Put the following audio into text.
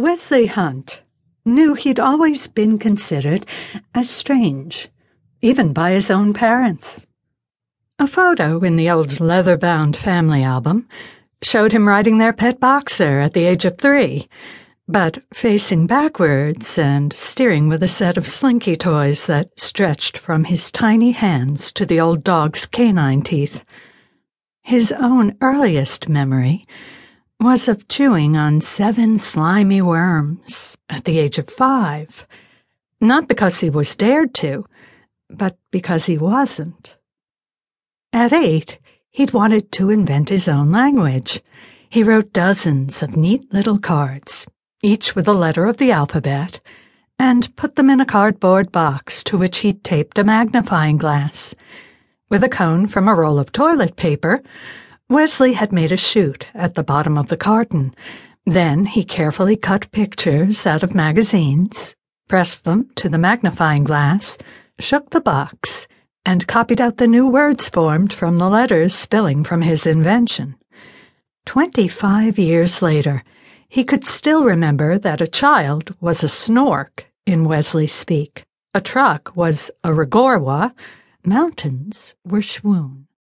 Wesley Hunt knew he'd always been considered as strange, even by his own parents. A photo in the old leather bound family album showed him riding their pet boxer at the age of three, but facing backwards and steering with a set of slinky toys that stretched from his tiny hands to the old dog's canine teeth. His own earliest memory was of chewing on seven slimy worms at the age of five, not because he was dared to, but because he wasn't. At eight, he'd wanted to invent his own language. He wrote dozens of neat little cards, each with a letter of the alphabet, and put them in a cardboard box to which he'd taped a magnifying glass. With a cone from a roll of toilet paper, Wesley had made a chute at the bottom of the carton. Then he carefully cut pictures out of magazines, pressed them to the magnifying glass, shook the box, and copied out the new words formed from the letters spilling from his invention. Twenty five years later, he could still remember that a child was a snork in Wesley speak, a truck was a regorwa, mountains were schwoon.